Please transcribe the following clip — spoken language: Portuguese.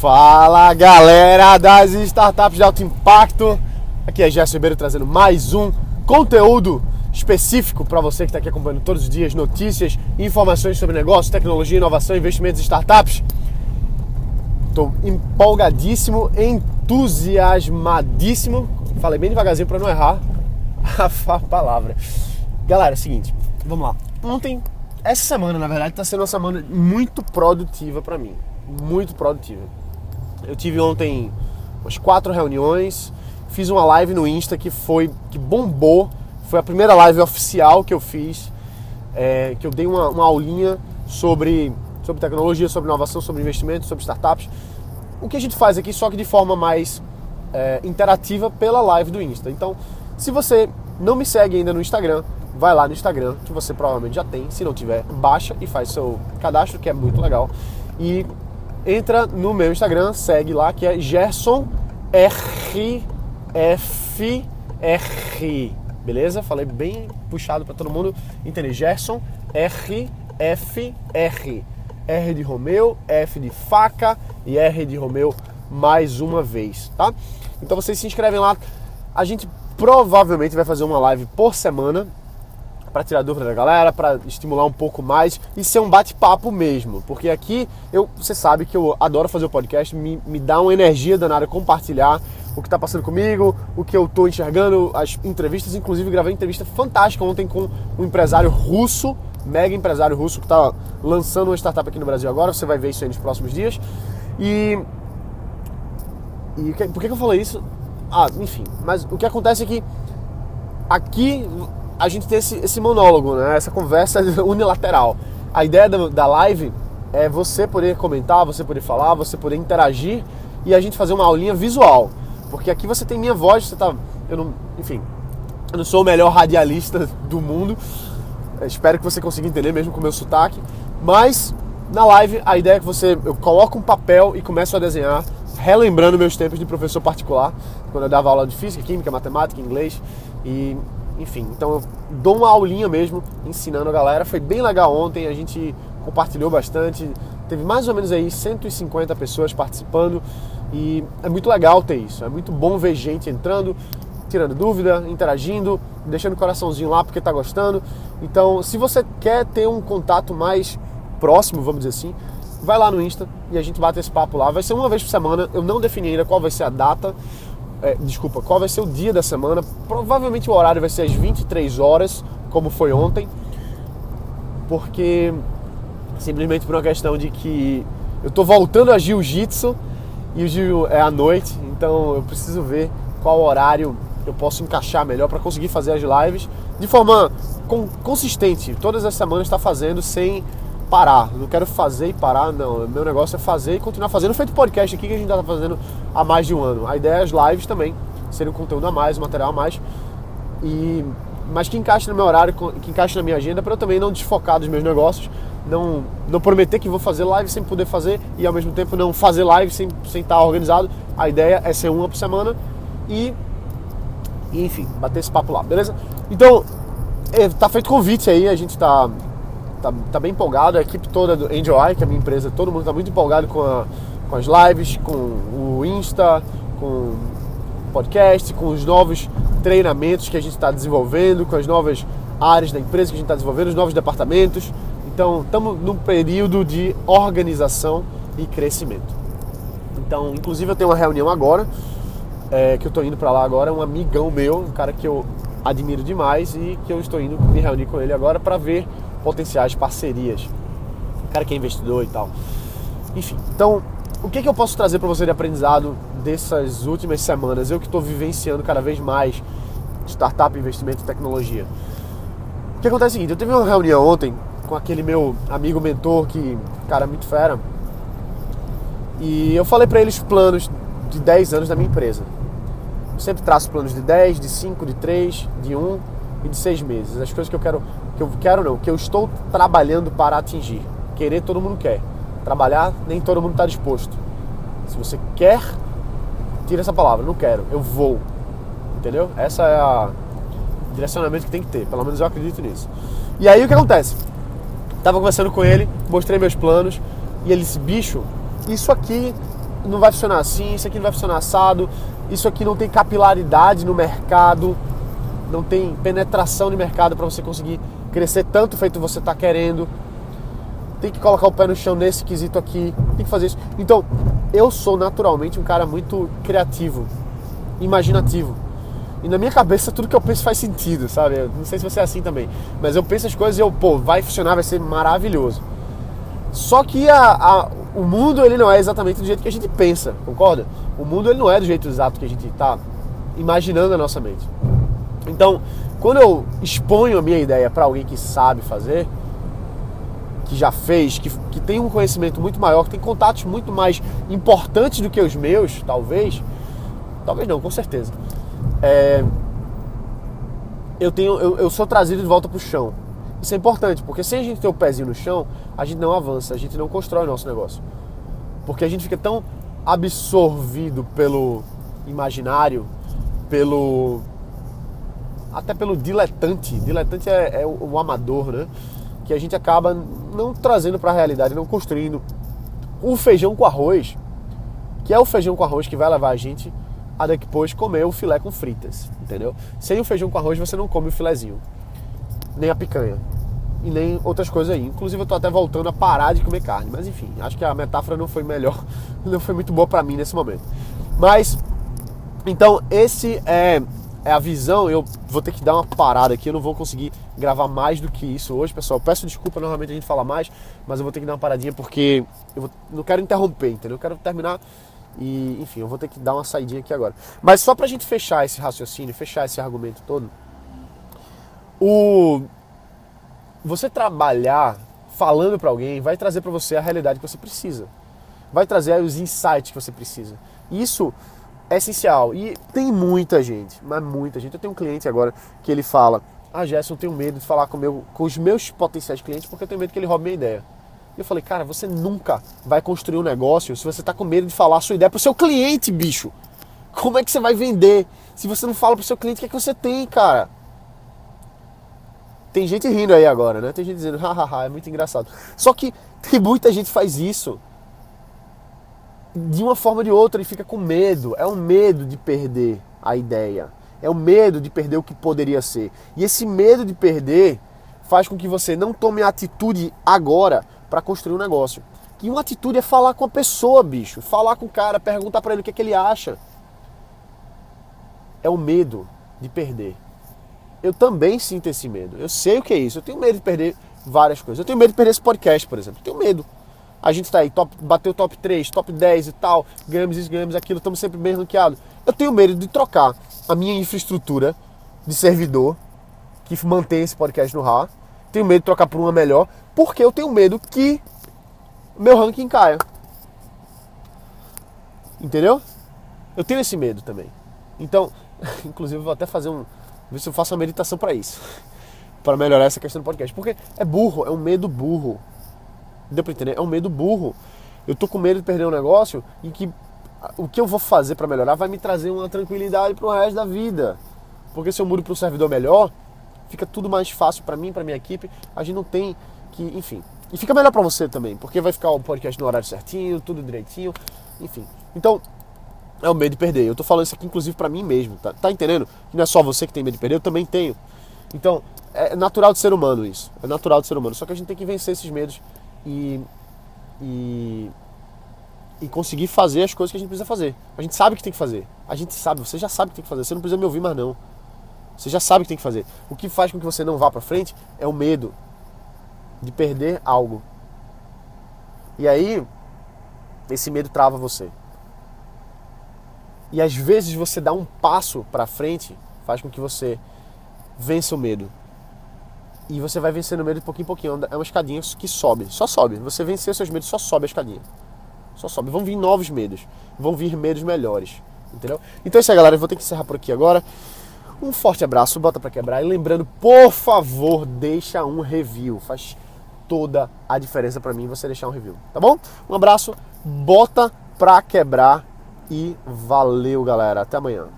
Fala galera das startups de alto impacto, aqui é Gerson Ribeiro trazendo mais um conteúdo específico para você que está aqui acompanhando todos os dias notícias, informações sobre negócios, tecnologia, inovação, investimentos e startups. Estou empolgadíssimo, entusiasmadíssimo. Falei bem devagarzinho para não errar a palavra. Galera, é o seguinte, vamos lá. Ontem, essa semana na verdade está sendo uma semana muito produtiva para mim, muito produtiva. Eu tive ontem umas quatro reuniões, fiz uma live no Insta que foi que bombou. Foi a primeira live oficial que eu fiz, é, que eu dei uma, uma aulinha sobre, sobre tecnologia, sobre inovação, sobre investimento, sobre startups. O que a gente faz aqui, só que de forma mais é, interativa pela live do Insta. Então, se você não me segue ainda no Instagram, vai lá no Instagram, que você provavelmente já tem. Se não tiver, baixa e faz seu cadastro, que é muito legal. E entra no meu Instagram, segue lá, que é Gerson RFR. Beleza? Falei bem puxado para todo mundo entender. Gerson RFR. R de Romeu, F de faca e R de Romeu mais uma vez, tá? Então vocês se inscrevem lá. A gente provavelmente vai fazer uma live por semana para tirar dúvida da galera, para estimular um pouco mais e ser um bate-papo mesmo. Porque aqui, eu, você sabe que eu adoro fazer o podcast, me, me dá uma energia danada compartilhar o que está passando comigo, o que eu estou enxergando, as entrevistas. Inclusive, gravei uma entrevista fantástica ontem com um empresário russo, mega empresário russo, que está lançando uma startup aqui no Brasil agora. Você vai ver isso aí nos próximos dias. E. E por que, que eu falei isso? Ah, enfim. Mas o que acontece é que aqui a gente tem esse, esse monólogo, né? essa conversa unilateral. A ideia da, da live é você poder comentar, você poder falar, você poder interagir e a gente fazer uma aulinha visual. Porque aqui você tem minha voz, você tá. Eu não. Enfim. Eu não sou o melhor radialista do mundo. Espero que você consiga entender mesmo com o meu sotaque. Mas na live a ideia é que você. Eu coloco um papel e começo a desenhar, relembrando meus tempos de professor particular, quando eu dava aula de física, química, matemática, inglês. E enfim, então eu dou uma aulinha mesmo ensinando a galera. Foi bem legal ontem, a gente compartilhou bastante. Teve mais ou menos aí 150 pessoas participando e é muito legal ter isso. É muito bom ver gente entrando, tirando dúvida, interagindo, deixando o coraçãozinho lá porque tá gostando. Então, se você quer ter um contato mais próximo, vamos dizer assim, vai lá no Insta e a gente bate esse papo lá. Vai ser uma vez por semana. Eu não defini ainda qual vai ser a data é, desculpa, qual vai ser o dia da semana. Provavelmente o horário vai ser às 23 horas, como foi ontem, porque simplesmente por uma questão de que eu tô voltando a jiu-jitsu e o jiu é à noite, então eu preciso ver qual horário eu posso encaixar melhor para conseguir fazer as lives de forma consistente. Todas as semanas está fazendo sem parar. Não quero fazer e parar, não. Meu negócio é fazer e continuar fazendo. Feito podcast aqui que a gente está fazendo há mais de um ano. A ideia é as lives também, serem um conteúdo a mais, um material a mais. E, mas que encaixe no meu horário, que encaixe na minha agenda, para eu também não desfocar dos meus negócios, não, não prometer que vou fazer live sem poder fazer e ao mesmo tempo não fazer live sem, sem estar organizado. A ideia é ser uma por semana e, e enfim, bater esse papo lá, beleza? Então, é, tá feito convite aí, a gente tá tá, tá bem empolgado, a equipe toda do Angel Eye, que é a minha empresa, todo mundo está muito empolgado com, a, com as lives, com o Insta, com o podcast, com os novos treinamentos que a gente está desenvolvendo, com as novas áreas da empresa que a gente está desenvolvendo, os novos departamentos. Então, estamos num período de organização e crescimento. Então, inclusive, eu tenho uma reunião agora, é, que eu estou indo para lá agora, um amigão meu, um cara que eu admiro demais e que eu estou indo me reunir com ele agora para ver potenciais parcerias. Cara que é investidor e tal. Enfim, então, o que, que eu posso trazer para você de aprendizado dessas últimas semanas? Eu que estou vivenciando cada vez mais startup, investimento tecnologia. O que acontece é o seguinte, eu tive uma reunião ontem com aquele meu amigo mentor que, cara, é muito fera. E eu falei para eles planos de 10 anos da minha empresa. Eu sempre traço planos de 10, de 5, de 3, de 1 e de 6 meses. As coisas que eu quero que eu quero não, que eu estou trabalhando para atingir. Querer todo mundo quer. Trabalhar nem todo mundo está disposto. Se você quer, tira essa palavra, não quero, eu vou. Entendeu? Essa é a direcionamento que tem que ter, pelo menos eu acredito nisso. E aí o que acontece? Tava conversando com ele, mostrei meus planos e ele disse: "Bicho, isso aqui não vai funcionar assim, isso aqui não vai funcionar assado, isso aqui não tem capilaridade no mercado, não tem penetração no mercado para você conseguir crescer tanto feito você está querendo. Tem que colocar o pé no chão nesse quesito aqui, tem que fazer isso. Então, eu sou naturalmente um cara muito criativo, imaginativo. E na minha cabeça tudo que eu penso faz sentido, sabe? Eu não sei se você é assim também. Mas eu penso as coisas e eu, pô, vai funcionar, vai ser maravilhoso. Só que a, a, o mundo ele não é exatamente do jeito que a gente pensa, concorda? O mundo ele não é do jeito exato que a gente está imaginando na nossa mente. Então, quando eu exponho a minha ideia para alguém que sabe fazer, que já fez, que, que tem um conhecimento muito maior, que tem contatos muito mais importantes do que os meus, talvez, talvez não, com certeza. É, eu tenho, eu, eu sou trazido de volta para o chão. Isso é importante, porque sem a gente ter o pezinho no chão, a gente não avança, a gente não constrói o nosso negócio. Porque a gente fica tão absorvido pelo imaginário, pelo. Até pelo diletante. Diletante é, é o, o, amador, né? Que a gente acaba não trazendo para a realidade, não construindo o feijão com arroz, que é o feijão com arroz que vai levar a gente a depois comer o filé com fritas, entendeu? Sem o feijão com arroz você não come o filezinho nem a picanha. E nem outras coisas aí. Inclusive eu tô até voltando a parar de comer carne. Mas enfim, acho que a metáfora não foi melhor, não foi muito boa para mim nesse momento. Mas, então, esse é, é a visão. Eu vou ter que dar uma parada aqui. Eu não vou conseguir gravar mais do que isso hoje, pessoal. Peço desculpa, normalmente a gente fala mais, mas eu vou ter que dar uma paradinha porque eu vou, não quero interromper, entendeu? Eu quero terminar e, enfim, eu vou ter que dar uma saidinha aqui agora. Mas só pra gente fechar esse raciocínio, fechar esse argumento todo, o você trabalhar falando para alguém vai trazer para você a realidade que você precisa. Vai trazer os insights que você precisa. Isso é essencial. E tem muita gente, mas muita gente. Eu tenho um cliente agora que ele fala: Ah, Gerson, eu tenho medo de falar com, meu, com os meus potenciais clientes porque eu tenho medo que ele roube minha ideia. E eu falei: Cara, você nunca vai construir um negócio se você está com medo de falar a sua ideia para o seu cliente, bicho. Como é que você vai vender se você não fala para o seu cliente o que, é que você tem, cara? Tem gente rindo aí agora, né? Tem gente dizendo, hahaha, é muito engraçado. Só que tem muita gente faz isso de uma forma ou de outra e fica com medo. É um medo de perder a ideia. É o medo de perder o que poderia ser. E esse medo de perder faz com que você não tome atitude agora para construir um negócio. E uma atitude é falar com a pessoa, bicho. Falar com o cara, perguntar para ele o que, é que ele acha. É o medo de perder eu também sinto esse medo. Eu sei o que é isso. Eu tenho medo de perder várias coisas. Eu tenho medo de perder esse podcast, por exemplo. Eu tenho medo. A gente está aí, top, bateu top 3, top 10 e tal, ganhamos isso, ganhamos aquilo, estamos sempre bem ranqueados. Eu tenho medo de trocar a minha infraestrutura de servidor que mantém esse podcast no ar. Tenho medo de trocar por uma melhor, porque eu tenho medo que meu ranking caia. Entendeu? Eu tenho esse medo também. Então, inclusive, vou até fazer um, ver se eu faço uma meditação para isso. para melhorar essa questão do podcast. Porque é burro, é um medo burro. Deu pra entender? É um medo burro. Eu tô com medo de perder um negócio e que o que eu vou fazer para melhorar vai me trazer uma tranquilidade pro resto da vida. Porque se eu mudo para um servidor melhor, fica tudo mais fácil para mim, para minha equipe. A gente não tem que, enfim. E fica melhor para você também, porque vai ficar o podcast no horário certinho, tudo direitinho, enfim. Então, é o medo de perder. Eu tô falando isso aqui, inclusive, para mim mesmo, tá? tá entendendo? Que não é só você que tem medo de perder, eu também tenho. Então, é natural de ser humano isso. É natural de ser humano. Só que a gente tem que vencer esses medos e, e, e conseguir fazer as coisas que a gente precisa fazer. A gente sabe o que tem que fazer. A gente sabe, você já sabe o que tem que fazer. Você não precisa me ouvir mais não. Você já sabe o que tem que fazer. O que faz com que você não vá para frente é o medo de perder algo. E aí, esse medo trava você. E às vezes você dá um passo para frente, faz com que você vença o medo. E você vai vencendo o medo de pouquinho em pouquinho. É uma escadinha que sobe, só sobe. Você venceu seus medos, só sobe a escadinha. Só sobe. Vão vir novos medos. Vão vir medos melhores. Entendeu? Então é isso aí, galera. Eu vou ter que encerrar por aqui agora. Um forte abraço, bota para quebrar. E lembrando, por favor, deixa um review. Faz toda a diferença para mim você deixar um review. Tá bom? Um abraço, bota pra quebrar e valeu, galera. Até amanhã.